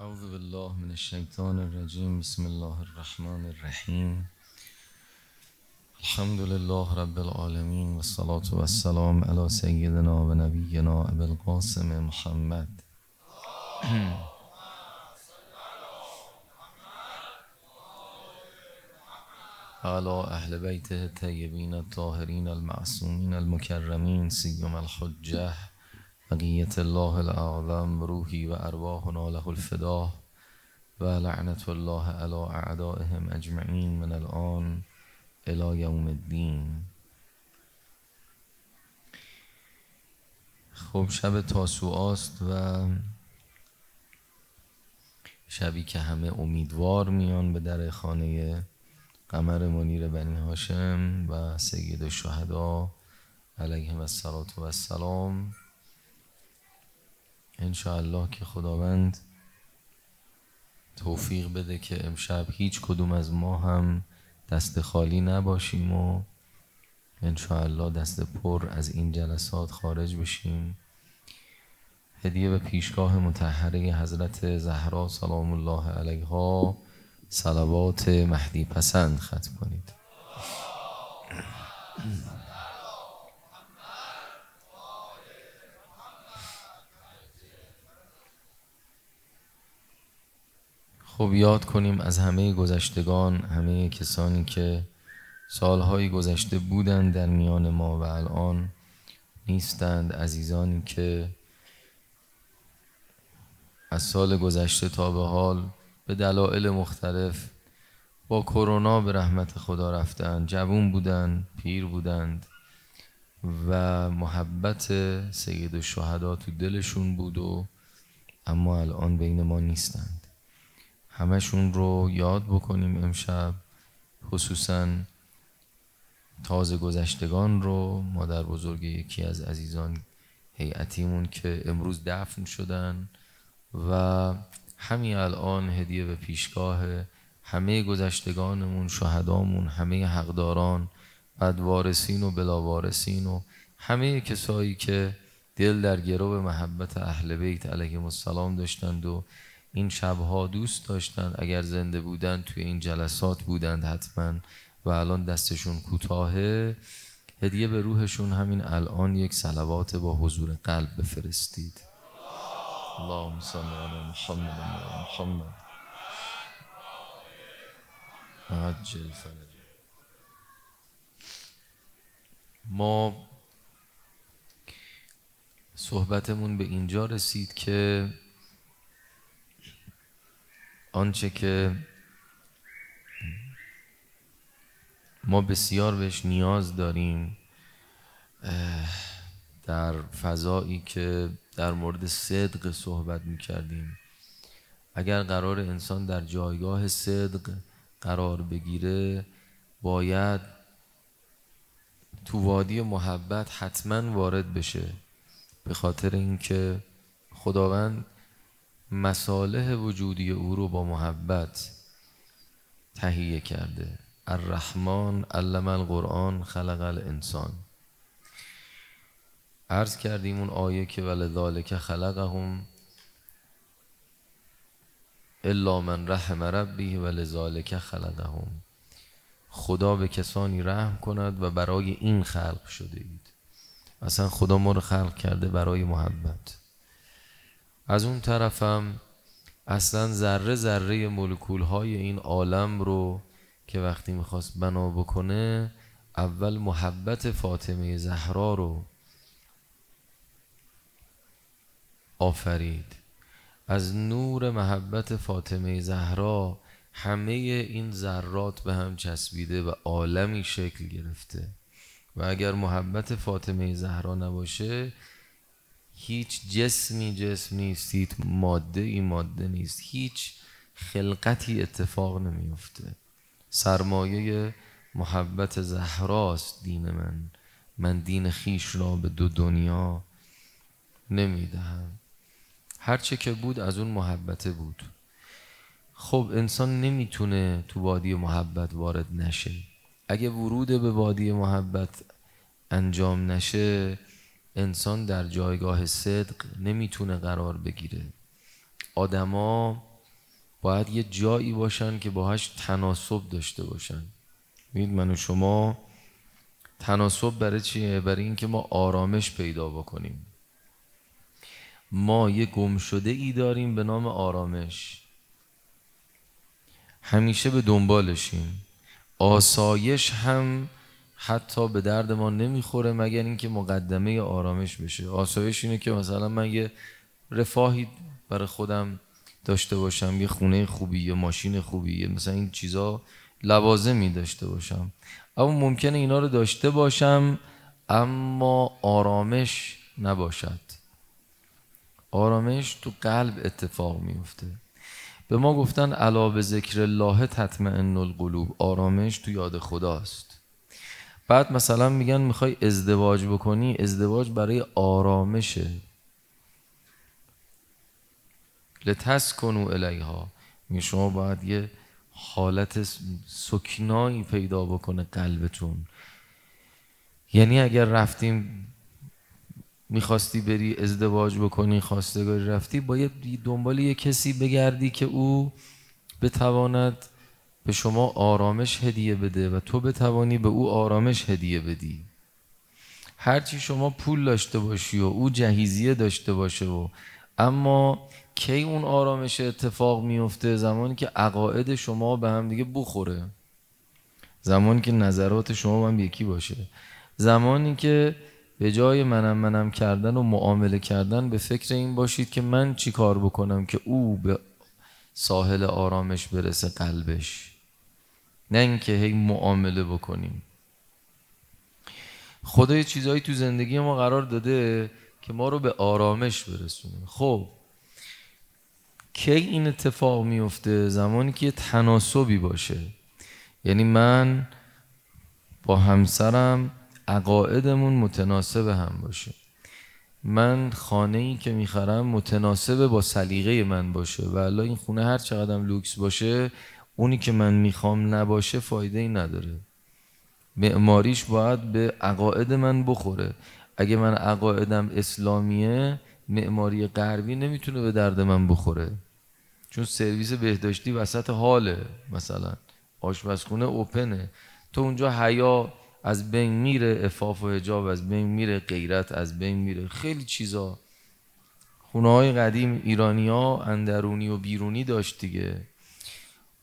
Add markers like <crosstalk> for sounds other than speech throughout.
اعوذ بالله من الشیطان الرجیم بسم الله الرحمن الرحیم الحمد لله رب العالمین و الصلاة و السلام علی سیدنا و نبینا ابو القاسم محمد. على اهل بیته الطیبین الطاهرین المعصومین المکرمین سیم الحجه بقیت الله الاعظم روحی و ارواحنا له الفداه و لعنت الله علی اعدائهم اجمعین من الان الى یوم الدین. خب شب تاسوعاست و شبی که همه امیدوار میان به در خانه قمر منیر بنی هاشم و سید الشهدا علیهم السلام و السلام. الله که خداوند توفیق بده که امشب هیچ کدوم از ما هم دست خالی نباشیم و الله دست پر از این جلسات خارج بشیم. هدیه به پیشگاه متحره حضرت زهرا سلام الله علیها صلوات مهدی پسند ختم کنید. خب یاد کنیم از همه گذشتگان همه کسانی که سالهای گذشته بودند در میان ما و الان نیستند عزیزانی که از سال گذشته تا به حال به دلایل مختلف با کرونا به رحمت خدا رفتند جوون بودند پیر بودند و محبت سید الشهدا تو دلشون بود و اما الان بین ما نیستند. همشون رو یاد بکنیم امشب خصوصا تازه گذشتگان رو مادر بزرگ یکی از عزیزان هیئتیمون که امروز دفن شدن و همین الان هدیه به پیشگاه همه گذشتگانمون شهدامون همه حقداران بعد وارسین و بلاوارسین و همه کسایی که دل در گرو محبت اهل بیت علیهم السلام داشتند و این شبها دوست داشتن اگر زنده بودن توی این جلسات بودند حتما و الان دستشون کوتاهه هدیه به روحشون همین الان یک صلوات با حضور قلب بفرستید. اللهم صل علی محمد و محمد. عجل ما صحبتمون به اینجا رسید که آنچه که ما بسیار بهش نیاز داریم در فضایی که در مورد صدق صحبت می کردیم اگر قرار انسان در جایگاه صدق قرار بگیره باید تو وادی محبت حتما وارد بشه. به خاطر اینکه خداوند مصالح وجودی او رو با محبت تهیه کرده. الرحمن علم القرآن خلق الانسان. عرض کردیم اون آیه که ولذالک خلقهم الا من رحم ربی ولذالک خلقهم. خدا به کسانی رحم کند و برای این خلق شده اید. اصلا خدا ما رو خلق کرده برای محبت. از اون طرفم اصلا ذره ذره مولکول های این عالم رو که وقتی می‌خواست بنا بکنه اول محبت فاطمه زهرا رو آفرید. از نور محبت فاطمه زهرا همه این ذرات به هم چسبیده و عالمی شکل گرفته. و اگر محبت فاطمه زهرا نباشه هیچ جسمی جسم نیست هیچ ماده ای ماده نیست. هیچ خلقتی اتفاق نمیفته سرمایه محبت زهراست دین من. من دین خیش را به دو دنیا نمی‌دهم. هرچه که بود از اون محبته بود. خب انسان نمی‌تونه تو وادی محبت وارد نشه. اگه ورود به وادی محبت انجام نشه انسان در جایگاه صدق نمی‌تونه قرار بگیره. آدما باید یه جایی باشن که باهاش تناسب داشته باشن. ببینید من و شما تناسب برای چیه؟ برای اینکه ما آرامش پیدا بکنیم. ما یه گم شده ای داریم به نام آرامش. همیشه به دنبالشیم. آسایش هم حتی به درد ما نمی‌خوره مگر اینکه مقدمه آرامش بشه. آسایش اینه که مثلا من یه رفاهی برای خودم داشته باشم یه خونه خوبی یه ماشین خوبی مثلا این چیزا لوازمی داشته باشم. اما ممکنه اینا رو داشته باشم اما آرامش نباشد. آرامش تو قلب اتفاق میفته به ما گفتن علا به ذکر الله تطمئن القلوب. آرامش تو یاد خداست. بعد مثلا میگن می‌خوای ازدواج بکنی ازدواج برای آرامشه. لتسکنو الیها. می شما باید یه حالت سکنایی پیدا بکنه قلبتون. یعنی اگر رفتیم می‌خواستی بری ازدواج بکنی خواستگاری رفتی باید دنبال یه کسی بگردی که او بتواند به شما آرامش هدیه بده و تو بتوانی به او آرامش هدیه بدی. هرچی شما پول داشته باشی و او جهیزیه داشته باشه و اما کی اون آرامش اتفاق میفته؟ زمانی که عقاید شما به هم دیگه بخوره. زمانی که نظرات شما هم یکی باشه. زمانی که به جای منم منم کردن و معامله کردن به فکر این باشید که من چی کار بکنم که او به ساحل آرامش برسه قلبش. نه اینکه هی معامله بکنیم. خدا یه چیزهایی تو زندگی ما قرار داده که ما رو به آرامش برسونه. خب کی این اتفاق میفته؟ زمانی که یه تناسبی باشه. یعنی من با همسرم عقاعدمون متناسب هم باشه. من خانه ای که می‌خرم متناسب با سلیقه من باشه و الان این خونه هر چقدر لوکس باشه اونی که من می‌خوام نباشه فایده ای نداره. معماریش باید به عقاعد من بخوره. اگه من عقاعدم اسلامیه معماری غربی نمی‌تونه به درد من بخوره. چون سرویس بهداشتی وسط حاله مثلا. آشپزخونه اوپنه. تو اونجا حیا از بین میره افاف و حجاب از بین میره غیرت از بین میره خیلی چیزا. خونه های قدیم ایرانی ها اندرونی و بیرونی داشت دیگه.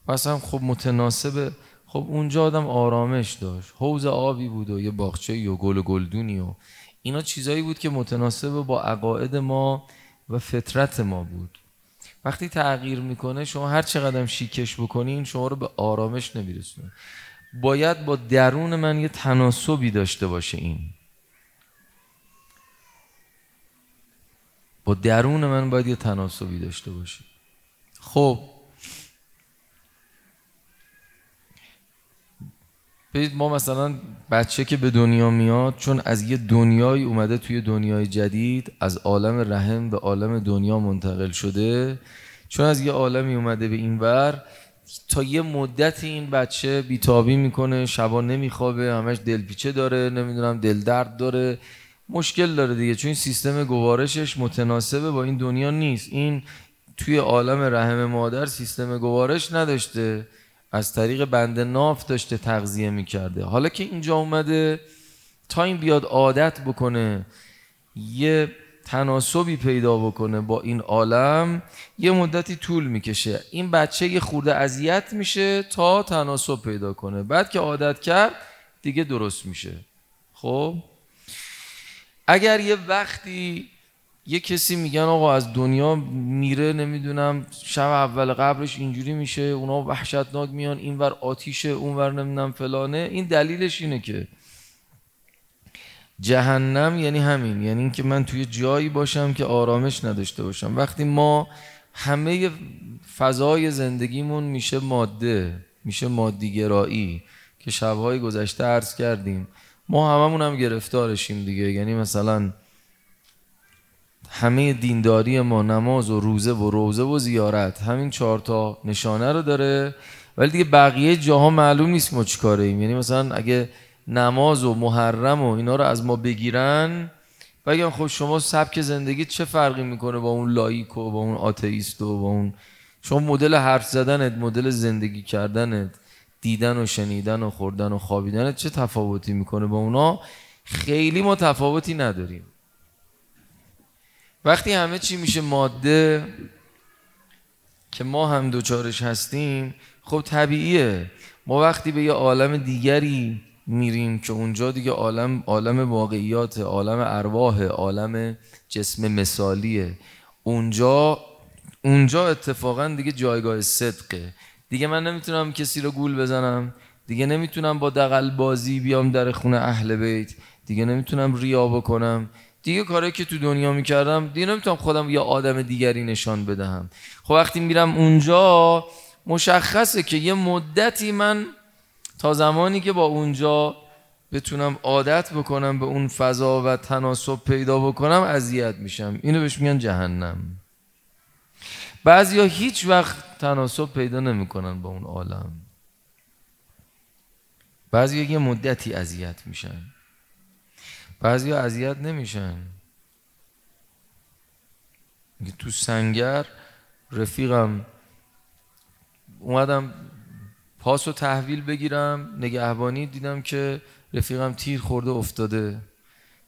مثلا خب متناسب خب اونجا آدم آرامش داشت. حوز آبی بود و یه باغچه و گل و گلدونی و اینا چیزایی بود که متناسب با عقاعد ما و فطرت ما بود. وقتی تغییر می‌کنه شما هر چقدر شیکش بکنین شما رو به آرامش نمیرسونه. باید با درون من یه تناسبی داشته باشه این. با درون من باید یه تناسبی داشته باشه. خب. ببینید ما مثلا بچه که به دنیا میاد چون از یه دنیایی اومده توی دنیای جدید از عالم رحم به عالم دنیا منتقل شده. چون از یه عالمی اومده به این ور تا یه مدت این بچه بیتابی می‌کنه شبا نمیخوابه همش دلپیچه داره نمی‌دونم دل درد داره. مشکل داره دیگه چون سیستم گوارشش متناسبه با این دنیا نیست. این توی عالم رحم مادر سیستم گوارش نداشته از طریق بند ناف داشته تغذیه می‌کرده. حالا که اینجا اومده تا این بیاد عادت بکنه یه تناسبی پیدا بکنه با این عالم یه مدتی طول می‌کشه. این بچه یه خورده اذیت میشه تا تناسب پیدا کنه. بعد که عادت کرد دیگه درست میشه. خب؟ اگر یه وقتی یه کسی میگن آقا از دنیا میره نمی‌دونم شب اول قبرش اینجوری میشه اونا وحشتناک میان اینور آتیشه اونور نمی‌دونم فلانه این دلیلش اینه که جهنم یعنی همین یعنی اینکه من توی جایی باشم که آرامش نداشته باشم. وقتی ما همه فضای زندگیمون میشه ماده میشه مادیگرایی که شبهای گذشته عرض کردیم ما هممون هم گرفتارشیم دیگه. یعنی مثلا همه دینداری ما نماز و روزه و روزه و زیارت همین چهار تا نشانه رو داره. ولی دیگه بقیه جاها معلوم نیست ما چیکاره ایم. یعنی مثلا اگه نماز و محرم و اینا رو از ما بگیرن. بگم خب شما سبک زندگی چه فرقی می‌کنه با اون لایک و با اون آتئیست و با اون شما مدل حرف زدنت مدل زندگی کردنت دیدن و شنیدن و خوردن و خوابیدنت چه تفاوتی می‌کنه با اونا؟ خیلی ما تفاوتی نداریم. وقتی همه چی میشه ماده که ما هم دوچارش هستیم خب طبیعیه. ما وقتی به یه عالم دیگری میریم که اونجا دیگه عالم عالم واقعیات عالم ارواح عالم جسم مثالیه. اونجا اونجا اتفاقا دیگه جایگاه صدقه. دیگه من نمی‌تونم کسی رو گول بزنم. دیگه نمی‌تونم با دقل بازی بیام در خونه اهل بیت. دیگه نمی‌تونم ریا بکنم. دیگه کاری که تو دنیا می‌کردم دیگه نمی‌تونم خودم یا آدم دیگری نشان بدهم. خب وقتی میرم اونجا مشخصه که یه مدتی من تا زمانی که با اونجا بتونم عادت بکنم به اون فضا و تناسب پیدا بکنم اذیت میشم. اینو بهش میگن جهنم. بعضیا هیچ وقت تناسب پیدا نمی‌کنن با اون عالم. بعضیا یه مدتی اذیت میشن. بعضیا اذیت نمیشن. تو سنگر رفیقم اومدم پاس و تحویل بگیرم نگهبانی دیدم که رفیقم تیر خورده افتاده.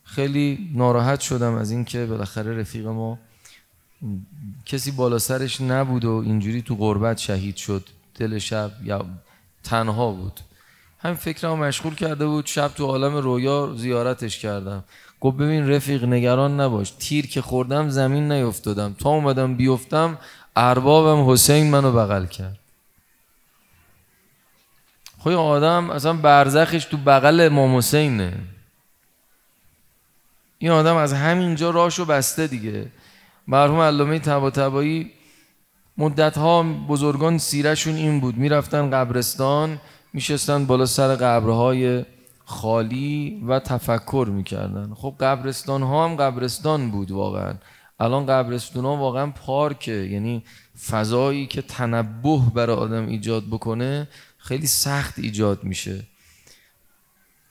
خیلی ناراحت شدم از اینکه بالاخره رفیق ما کسی بالا سرش نبود و اینجوری تو غربت شهید شد. دل شب یا تنها بود. همین فکرمو مشغول کرده بود شب تو عالم رویا زیارتش کردم. گفت ببین رفیق نگران نباش تیر که خوردم زمین نیفتادم تا اومدم بیفتم اربابم حسین منو بغل کرد. خب آدم اصلا برزخش تو بغل امام حسینه. این آدم از همینجا راشو بسته دیگه. مرحوم علامه تبا تبایی مدت ها بزرگان سیرشون این بود. می‌رفتن قبرستان میشستن بالا سر قبرهای خالی و تفکر می‌کردن. خب قبرستان ها هم قبرستان بود واقعا. الان قبرستون ها واقعا پارکه. یعنی فضایی که تنبه برای آدم ایجاد بکنه خیلی سخت ایجاد میشه.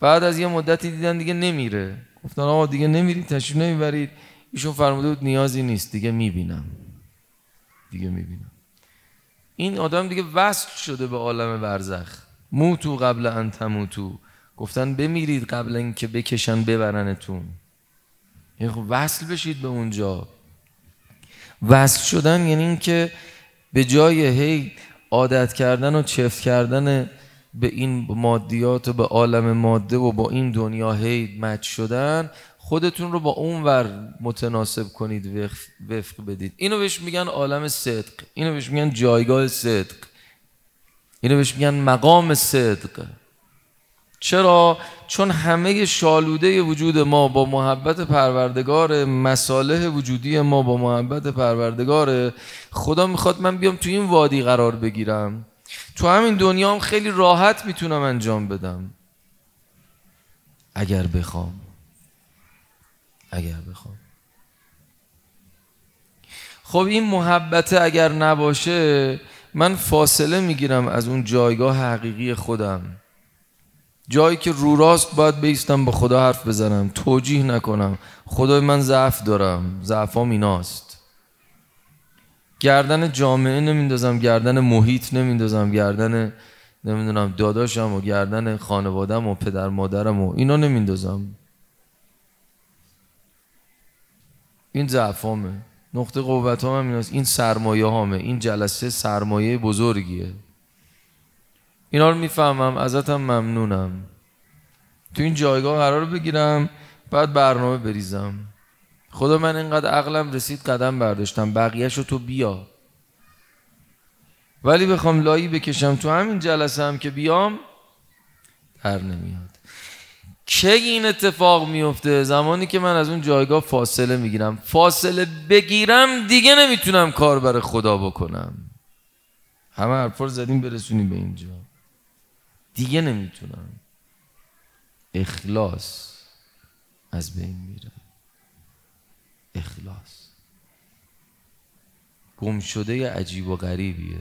بعد از یه مدتی دیدن دیگه نمیره. گفتن آقا دیگه نمیرید تشریف نمی‌برید. ایشون فرموده بود نیازی نیست دیگه می‌بینم. دیگه می‌بینم. این آدم دیگه وصل شده به عالم برزخ. موتو قبل ان تموتو. گفتن بمیرید قبل اینکه بکشن ببرنتون. یعنی خب وصل بشید به اونجا. وصل شدن یعنی اینکه به جای هی عادت کردن و چفت کردن به این مادیات و به عالم ماده و با این دنیا هی مچ شدن خودتون رو با اون ور متناسب کنید وفق, بدید. اینو بهش میگن عالم صدق. اینو بهش میگن جایگاه صدق. اینو بهش میگن مقام صدق. چرا؟ چون همه شالوده وجود ما با محبت پروردگار مصالح وجودی ما با محبت پروردگار. خدا می‌خواد من بیام تو این وادی قرار بگیرم. تو همین دنیا هم خیلی راحت می‌تونم انجام بدم. اگر بخوام. اگر بخوام. خب این محبت اگر نباشه من فاصله می‌گیرم از اون جایگاه حقیقی خودم. جایی که رو راست باید بیستم با خدا حرف بزنم. توجیه نکنم. خدای من ضعف دارم. ضعفام ایناست. گردن جامعه نمیندازم گردن محیط نمیندازم گردن نمی‌دونم داداشم و گردن خانوادم و پدر مادرم و اینا نمیندازم. این ضعفامه. نقطه قوت هم ایناست. این سرمایه هامه این جلسه سرمایه بزرگیه. اینا رو می‌فهمم ازتم ممنونم. تو این جایگاه قرار بگیرم بعد برنامه بریزم. خدا من اینقدر عقلم رسید قدم برداشتم بقیهش رو تو بیا. ولی بخوام لایی بکشم تو همین جلسه هم که بیام در نمیاد. کی این اتفاق میفته زمانی که من از اون جایگاه فاصله می‌گیرم. فاصله بگیرم دیگه نمی‌تونم کار برای خدا بکنم. همه حرفا رو زدیم برسونیم به اینجا. دیگه نمی‌تونم. اخلاص از بین میره. اخلاص. گم شده عجیب و غریبیه.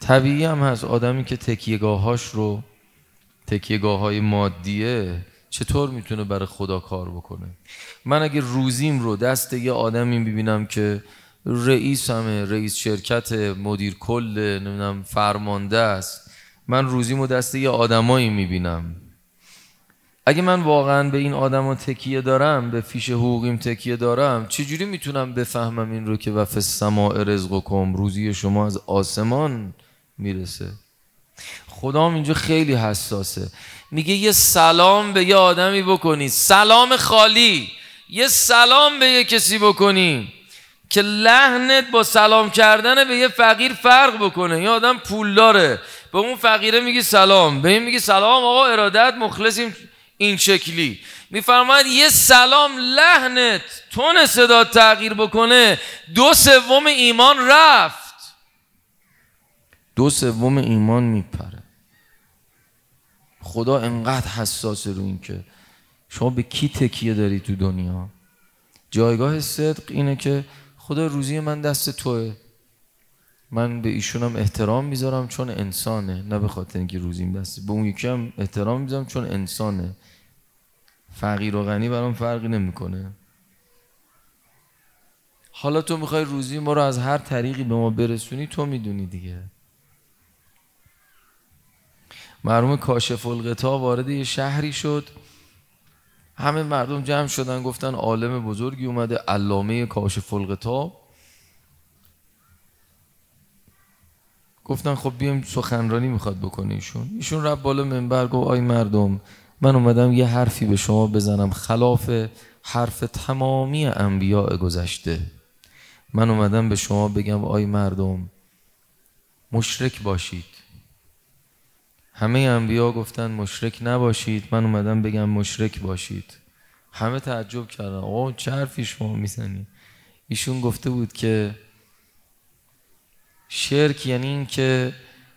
طبیعی هم هست آدمی که تکیهگاهاش رو تکیهگاه های مادیه چطور می‌تونه برای خدا کار بکنه؟ من اگه روزیم رو دست یه آدمی می‌بینم که رئیس همه رئیس شرکت مدیر کل نمی‌دونم فرمانده است. من روزیم رو دست یه آدمایی می‌بینم. اگه من واقعا به این آدما تکیه دارم به فیش حقوقیم تکیه دارم چجوری می‌تونم بفهمم این رو که وف رزق کم؟ روزی شما از آسمان می‌رسه. خدام اینجا خیلی حساسه. میگه یه سلام به یه آدمی بکنی. سلام خالی. یه سلام به یه کسی بکنی. که لحنت با سلام کردن به یه فقیر فرق بکنه. یه آدم پول داره. به اون فقیره میگی سلام. به این میگی سلام آقا ارادت مخلصیم این شکلی. میفرماید یه سلام لحنت. تون صدا تغییر بکنه. دو سوم ایمان رفت. دو سوم ایمان میپره. خدا انقدر حساسه رو این که شما به کی تکیه داری تو دنیا؟ جایگاه صدق اینه که خدا روزی من دست توه. من به ایشونم احترام می‌ذارم چون انسانه. نه به خاطر اینکه روزیم دسته به اون یکی هم احترام می‌ذارم چون انسانه. فقیر و غنی برام فرقی نمی‌کنه. حالا تو می‌خوای روزی ما رو از هر طریقی به ما برسونی تو می‌دونی دیگه. مرحوم کاشف القطا وارد یه شهری شد. همه مردم جمع شدن گفتن عالم بزرگی اومده علامه کاشف القطا گفتن خب بیایم سخنرانی می‌خواد بکنه ایشون. ایشون رب بالا منبر گفت آی مردم من اومدم یه حرفی به شما بزنم. خلاف حرف تمامی انبیاء گذشته. من اومدم به شما بگم آی مردم مشرک باشید. همه انبیا گفتن مشرک نباشید. من اومدم بگم مشرک باشید. همه تعجب کردن. آقا چه حرفی شما می‌زنی؟ ایشون گفته بود که شرک یعنی این که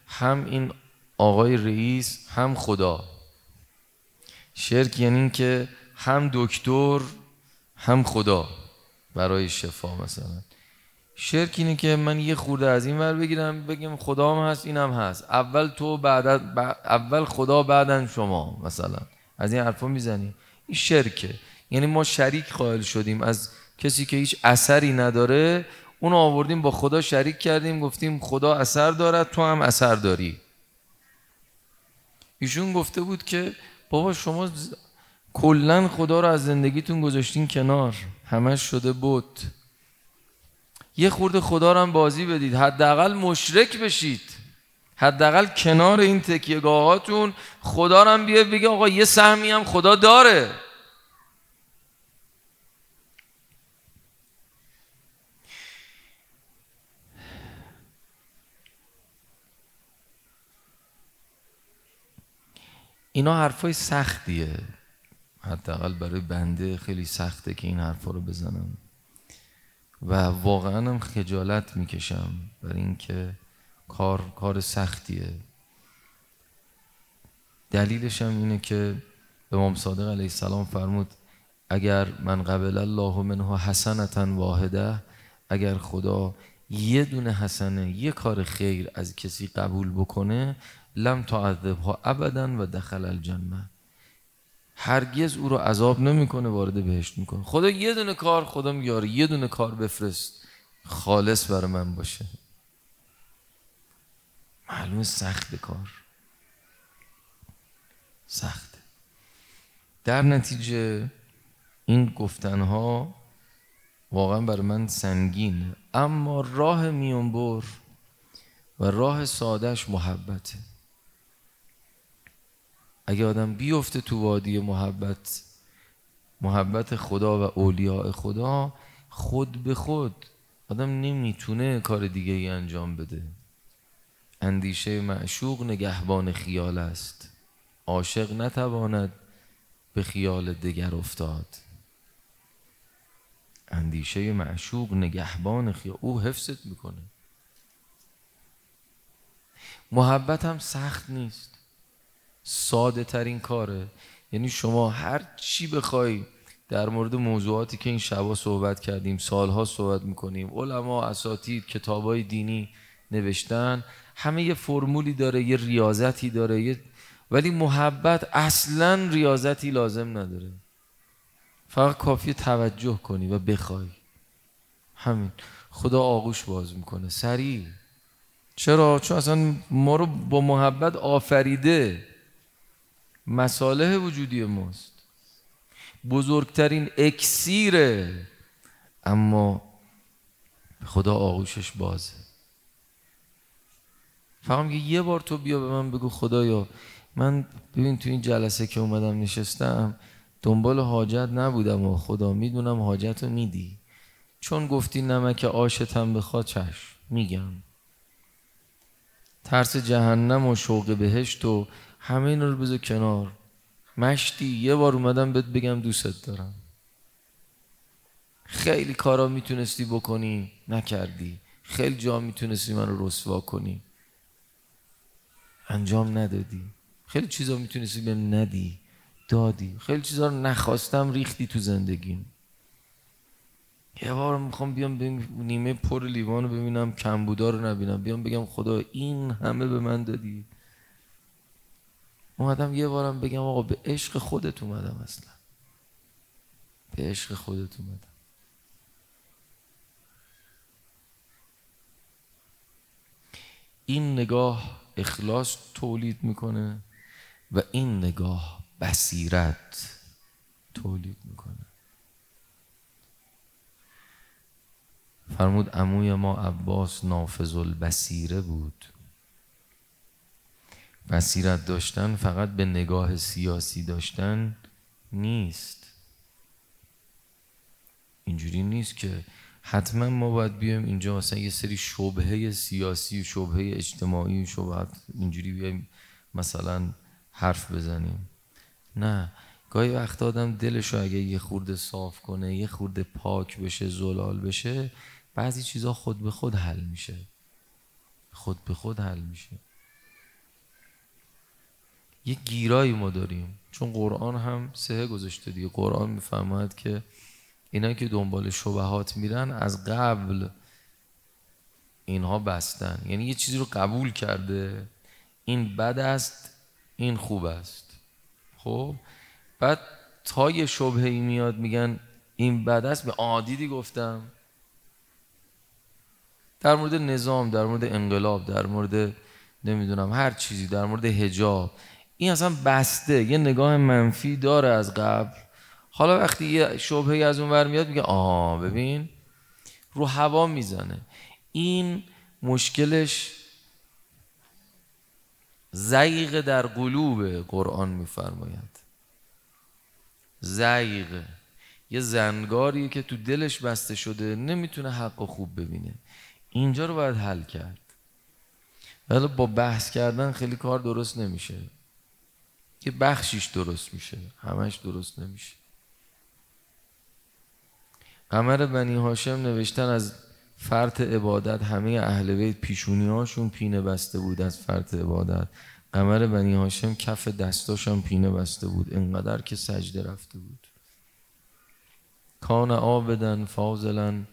هم این آقای رئیس هم خدا. شرک یعنی این که هم دکتر هم خدا برای شفا مثلا. شرک اینه که من یه خورده از این ور بگیرم بگم خدا هم هست اینم هست. اول تو بعد اول خدا بعدن شما مثلا. از این حرفا می‌زنی. این شرکه. یعنی ما شریک قائل شدیم. از کسی که هیچ اثری نداره اون آوردیم با خدا شریک کردیم گفتیم خدا اثر دارد تو هم اثر داری. ایشون گفته بود که بابا شما کلا خدا رو از زندگیتون گذاشتین کنار. همش شده بود. یه خورده خدا رو هم بازی بدید. حداقل مشرک بشید. حداقل کنار این تکیهگاهاتون خدا رو هم بگه آقا یه سهمی هم خدا داره. اینا حرفای سختیه. حداقل برای بنده خیلی سخته که این حرفا رو بزنم. و واقعا هم خجالت می‌کشم برای اینکه کار کار سختیه. دلیلش هم اینه که امام صادق علیه السلام فرمود اگر من قبل الله منه حسنتا واحده اگر خدا یه دونه حسنه یه کار خیر از کسی قبول بکنه لم تعذبها ابدا و دخل الجنه. هرگز او رو عذاب نمی‌کنه وارد بهشت می‌کنه. خدا یه دونه کار خدا میاره یه دونه کار بفرست. خالص برای من باشه. معلوم سخت کار. سخت. در نتیجه این گفتنها واقعا برای من سنگین. اما راه میونبر و راه سادهش محبته. اگه آدم بیفته تو وادی محبت محبت خدا و اولیاء خدا خود به خود آدم نمی‌تونه کار دیگه ای انجام بده. اندیشه معشوق نگهبان خیال است. عاشق نتواند به خیال دگر افتاد. اندیشه معشوق نگهبان خیال او حفظت می‌کنه. محبت هم سخت نیست. ساده ترین کاره. یعنی شما هر چی بخوای در مورد موضوعاتی که این شبا صحبت کردیم سالها صحبت می‌کنیم علما اساتید کتابای دینی نوشتن همه یه فرمولی داره یه ریاضتی داره یه ولی محبت اصلا ریاضتی لازم نداره. فقط کافی توجه کنی و بخوای. همین. خدا آغوش باز می‌کنه. سریع. چرا؟ چون اصلا ما رو با محبت آفریده. مساله وجودی ماست. بزرگترین اکسیره اما خدا آغوشش بازه. فقط میگه یه بار تو بیا به من بگو خدایا. من ببین تو این جلسه که اومدم نشستم دنبال حاجت نبودم و خدا می‌دونم حاجت رو میدی. چون گفتی نمک آشتم بخواد چشم میگم. ترس جهنم و شوق بهشت و همه اینا رو بذار کنار. مشتی یه بار اومدم بهت بگم دوستت دارم. خیلی کارا می‌تونستی بکنی نکردی. خیلی جا می‌تونستی من رو رسوا کنی. انجام ندادی. خیلی چیزا می‌تونستی بهم ندی دادی. خیلی چیزا رو نخواستم ریختی تو زندگیم. یه بار می‌خوام بیام نیمه پر لیوان رو ببینم کمبودا رو نبینم. بیام بگم خدا این همه به من دادی. اومدم یه بارم بگم آقا به عشق خودت اومدم اصلا. به عشق خودت اومدم. این نگاه اخلاص تولید می‌کنه و این نگاه بصیرت تولید می‌کنه. فرمود عموی ما عباس نافذ البصیره بود. بصیرت داشتن فقط به نگاه سیاسی داشتن نیست. اینجوری نیست که حتما ما باید بیایم اینجا مثلا یه سری شبهه سیاسی و شبهه اجتماعی و شبهه اینجوری بیایم مثلا حرف بزنیم. نه گاهی وقت آدم دلش رو اگه یه خورده صاف کنه یه خورده پاک بشه زلال بشه بعضی چیزا خود به خود حل میشه. خود به خود حل میشه. یه گیرایی ما داریم. چون قرآن هم سه گذاشته دیگه. قرآن می‌فهمد که اینا که دنبال شبهات میرن از قبل اینها بستن. یعنی یه چیزی رو قبول کرده. این بد است این خوب است. خب؟ بعد تا یه شبهی میاد میگن این بد است به عادیدی گفتم. در مورد نظام در مورد انقلاب در مورد نمی‌دونم هر چیزی در مورد هجاب این اصلا بسته یه نگاه منفی داره از قبل. حالا وقتی یه شبهی از اون ور میاد میگه آها ببین رو هوا می‌زنه. این مشکلش زیغ در قلوب قرآن میفرماید. زیغ. یه زنگاری که تو دلش بسته شده نمی‌تونه حق و خوب ببینه. اینجا رو باید حل کرد. ولی با بحث کردن خیلی کار درست نمیشه. یه بخشیش درست میشه همش درست نمیشه. قمر بنی هاشم نوشتن از فرط عبادت همه اهل بیت پیشونی هاشون پینه بسته بود از فرط عبادت. قمر بنی هاشم کف دستاشم پینه بسته بود انقدر که سجده رفته بود. کان آبدن فاضلا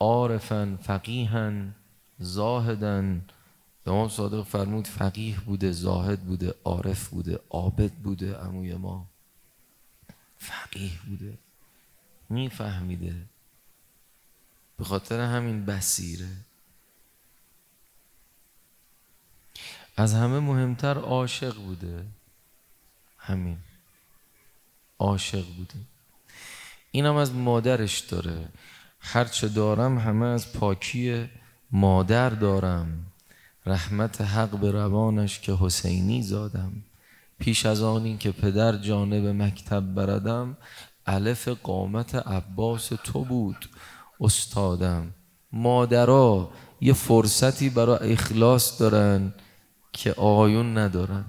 عارفا فقیهن زاهدن امام صادق فرمود فقیه بوده زاهد بوده عارف بوده عابد بوده عموی ما. فقیه بوده. میفهمیده. به خاطر همین بسیره از همه مهمتر عاشق بوده. همین. عاشق بوده. اینم از مادرش داره. هرچه دارم همه از پاکی مادر دارم. رحمت حق به روانش که حسینی زادم. پیش از آن این که پدر جانب مکتب بردم الف قامت عباس تو بود استادم. مادرها یه فرصتی برای اخلاص دارن که آقایون ندارن.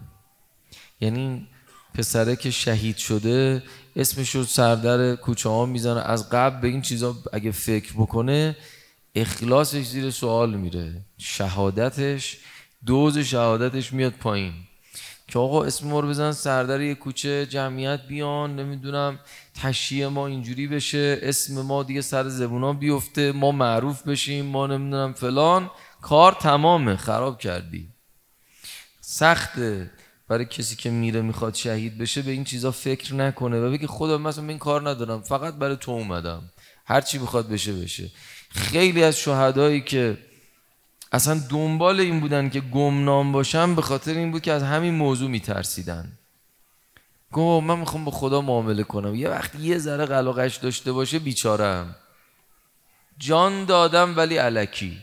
یعنی پسره که شهید شده اسمش رو سردر کوچه ها می‌زنه. از قبل به این چیزا اگه فکر بکنه اخلاصش زیر سوال میره. شهادتش دوز شهادتش میاد پایین. که آقا اسم ما رو بزن سردر یه کوچه جمعیت بیان نمی‌دونم تشییع ما اینجوری بشه اسم ما دیگه سر زبونا بیفته ما معروف بشیم ما نمی‌دونم فلان. کار تمامه خراب کردی. سخته برای کسی که میره می‌خواد شهید بشه به این چیزا فکر نکنه و بگه خدا مثلا این کار ندارم فقط برای تو اومدم. هر چی بخواد بشه بشه. خیلی از شهدایی که اصلا دنبال این بودن که گمنام باشن به خاطر این بود که از همین موضوع میترسیدن. گفت من می‌خوام با خدا معامله کنم. یه وقت یه ذره قلاقش داشته باشه بیچارم جان دادم ولی علکی.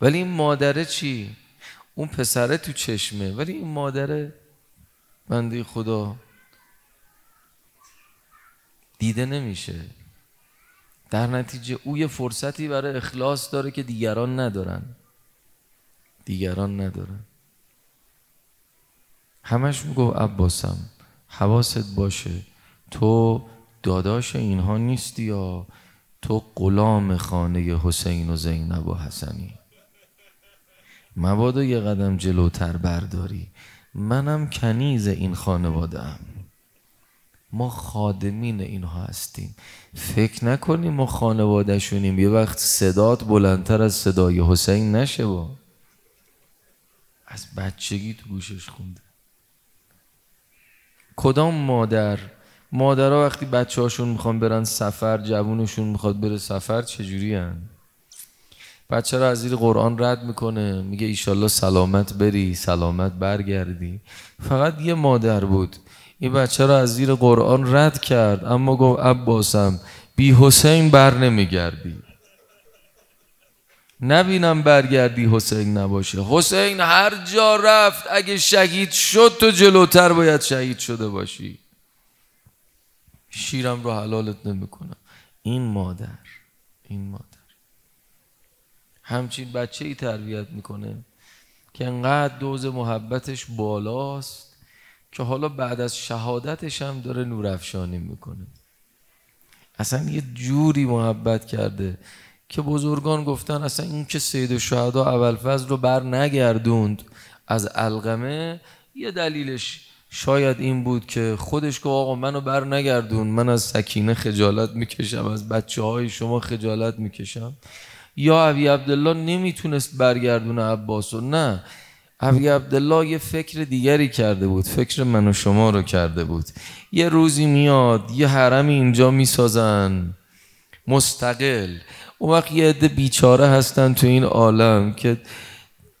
ولی این مادره چی؟ اون پسره تو چشمه. ولی این مادره بنده خدا دیده نمیشه. در نتیجه او یه فرصتی برای اخلاص داره که دیگران ندارن. دیگران ندارن. همش میگو عباسم حواست باشه. تو داداش اینها نیستی یا؟ تو غلام خانه حسین و زینب و حسنی. مبادا یه قدم جلوتر برداری. منم کنیز این خانواده ام. ما خادمین اینها هستیم. فکر نکنیم ما خانوادهشونیم. یه وقت صدات بلندتر از صدای حسین نشه با. از بچگی تو گوشش خونده. کدام مادر؟ مادرها وقتی بچه هاشون می‌خوان برن سفر جوونشون می‌خواد بره سفر چجوری هن؟ بچه را از زیر قرآن رد می‌کنه. میگه ایشالله سلامت بری سلامت برگردی. فقط یه مادر بود. این بچه را از زیر قرآن رد کرد اما گفت عباسم بی حسین بر نمیگردی. نبینم برگردی حسین نباشه. حسین هر جا رفت اگه شهید شد تو جلوتر باید شهید شده باشی. شیرم رو حلالت نمی‌کنم. این مادر این مادر. همچین بچه ای تربیت می‌کنه که انقدر دوز محبتش بالاست. که حالا بعد از شهادتش هم داره نورافشانی می‌کنه. اصلا یه جوری محبت کرده که بزرگان گفتن اصلا این که سید اول فضل رو بر نگردوند از القمه یه دلیلش شاید این بود که خودش که آقا منو بر نگردون من از سکینه خجالت می‌کشم از بچه های شما خجالت می‌کشم. یا ابی عبدالله نمی‌تونست برگردونه عباس و نه. ابی عبدالله یه فکر دیگری کرده بود فکر من و شما رو کرده بود. یه روزی میاد یه حرمی اینجا می‌سازن. مستقل. اون وقت یه عده بیچاره هستن تو این عالم که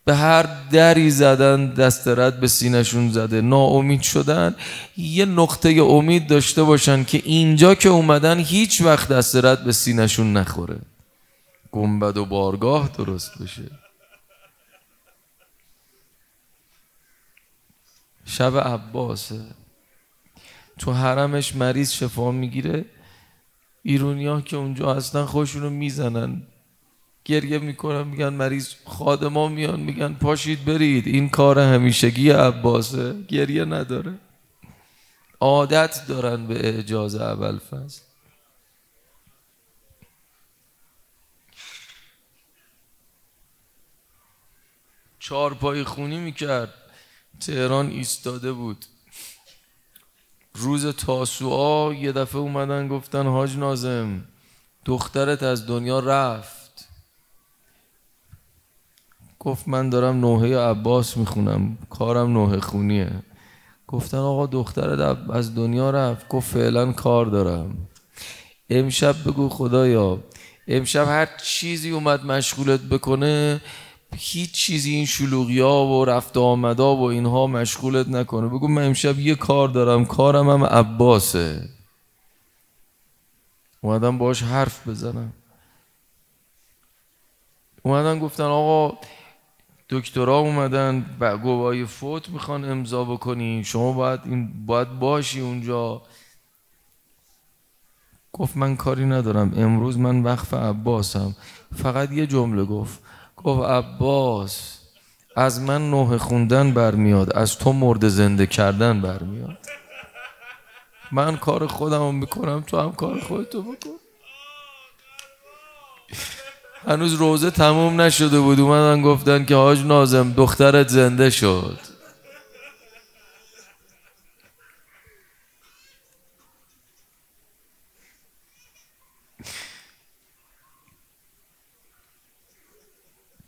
به هر دری زدن دست رد به سینشون زده. ناامید شدن. یه نقطه امید داشته باشن که اینجا که اومدن هیچ وقت دست رد به سینشون نخوره. گنبد و بارگاه درست بشه. شب عباسه تو حرمش مریض شفا می‌گیره. ایرونیا که اونجا هستن خوشونو می‌زنن. گریه می‌کنن میگن مریض خادما میان میگن پاشید برید. این کار همیشگی عباسه. گریه نداره. عادت دارن به اعجاز اول فصل چهار پای خونی می‌کرد. تهران ایستاده بود. روز تاسوعا یه دفعه اومدن گفتن حاج نازم دخترت از دنیا رفت. گفت من دارم نوحه عباس می‌خونم کارم نوحه خونیه. گفتن آقا دخترت از دنیا رفت. گفت فعلا کار دارم. امشب بگو خدایا امشب هر چیزی اومد مشغولت بکنه هیچ چیزی این شلوغی ها و رفت آمدا و اینها مشغولت نکنه. بگو من امشب یه کار دارم کارم هم عباسه. اومدم باش حرف بزنم. اومدن گفتن آقا دکترا اومدن و گواهی فوت می‌خوان امضا بکنی شما باید این باید باشی اونجا. گفت من کاری ندارم. امروز من وقف عباسم. فقط یه جمله گفت. گفت عباس از من نوه خوندن برمیاد از تو مرد زنده کردن برمیاد. من کار خودم می‌کنم تو هم کار خودتو بکن. هنوز روزه تموم نشده بود اومدن گفتن که حاج نازم دخترت زنده شد.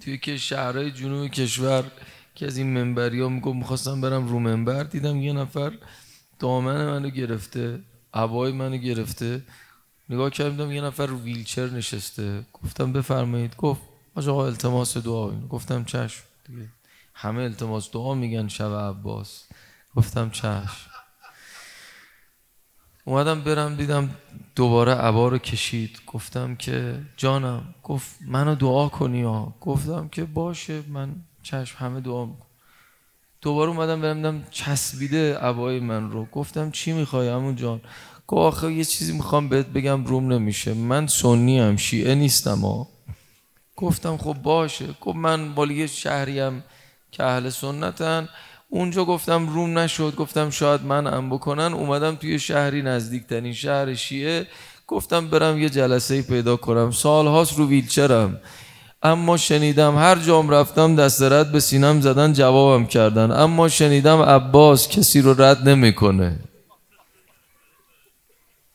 توی که شهرهای جنوب کشور که از این منبری ها میگم می‌خواستم برم رو منبر دیدم یه نفر دامن منو گرفته عبای منو گرفته. نگاه کردم یه نفر رو ویلچر نشسته. گفتم بفرمایید. گفت آقا التماس دعا گفتم چشم. دیگه همه التماس دعا میگن شب عباس. گفتم چشم. اومدم برم دیدم دوباره عبا رو کشید. گفتم که جانم گفت منو دعا کنی ها. گفتم که باشه من چشم همه دعا می‌کنم. دوباره اومدم برم دیدم چسبیده عبای من رو. گفتم چی می‌خوای همون جان؟ گفت آخه یه چیزی می‌خوام بهت بگم روم نمیشه. من سنی هم شیعه نیستم ها. گفتم خب باشه. گفت من بالی شهریم که اهل سنتن. اونجا گفتم روم نشد گفتم شاید من ام بکنن. اومدم توی شهری نزدیکترین شهر شیعه. گفتم برم یه جلسه پیدا کنم. سالهاست رو ویلچرم. اما شنیدم هر جام رفتم دست رد به سینم زدن جوابم کردن. اما شنیدم عباس کسی رو رد نمی‌کنه.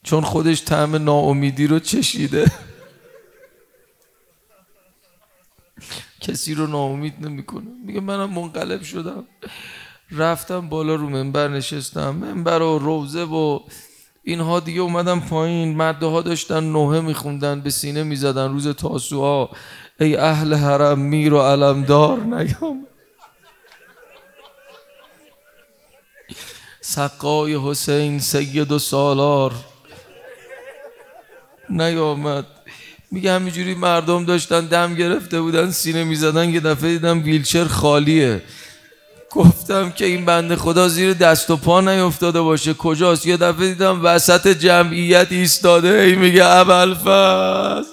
چون خودش طعم ناامیدی رو چشیده. <laughs> کسی رو ناامید نمی‌کنه. میگه منم منقلب شدم. رفتم بالا رو منبر نشستم. منبر و روزه و اینها دیگه اومدم پایین. مرده ها داشتن نوحه میخوندن به سینه می‌زدن. روز تاسوها ای اهل حرم میر و علمدار نیام. سقای حسین سید و سالار نیامد. میگه همینجوری مردم داشتن دم گرفته بودن سینه می‌زدن. یه دفعه دیدم ویلچر خالیه. گفتم که این بنده خدا زیر دست و پا نیفتاده باشه. کجاست؟ یه دفعه دیدم وسط جمعیت ایستاده. ای میگه ابلفز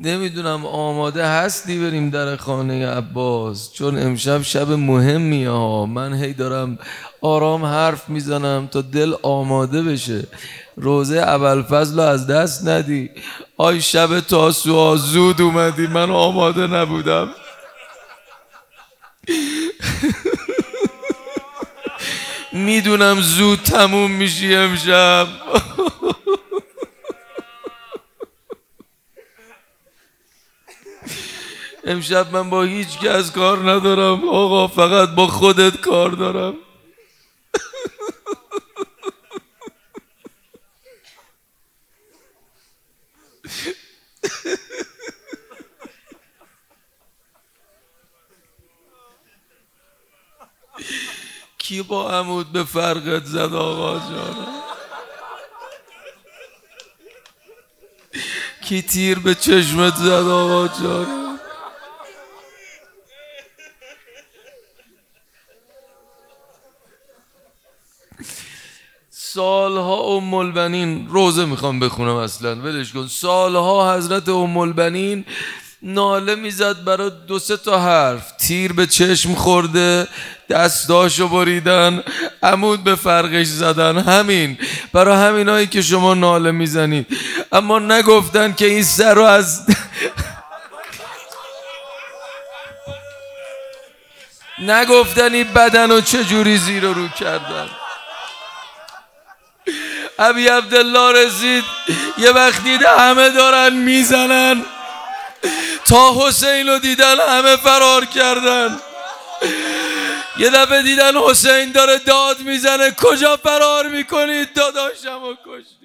نمی‌دونم آماده هستی بریم در خانه عباس چون امشب شب مهمی ها. من هی دارم آرام حرف می‌زنم تا دل آماده بشه. روزه اول فضل از دست ندی. آی شب تاسوها زود اومدی. من آماده نبودم. <laughs> می‌دونم زود تموم میشی امشب. <laughs> امشب من با هیچ کس کار ندارم. آقا فقط با خودت کار دارم. کی با عمود به فرقت زد آقا جانم کی تیر به چشمت زد آقا جانم سالها ام البنین روزه می‌خوام بخونم اصلا ولش کن. سالها حضرت ام البنین ناله می‌زد برای دو سه تا حرف. تیر به چشم خورده دستاشو بریدن عمود به فرقش زدن. همین. برای همینایی که شما ناله می‌زنید. اما نگفتن که این سر رو از <laughs> نگفتن این بدن رو چجوری زیر رو کردن. ابی عبدالله رسید یه وقت دیده همه دارن می‌زنن. تا حسین رو دیدن همه فرار کردن. یه دفعه دیدن حسین داره داد می‌زنه. کجا فرار می‌کنید داداشم و کش.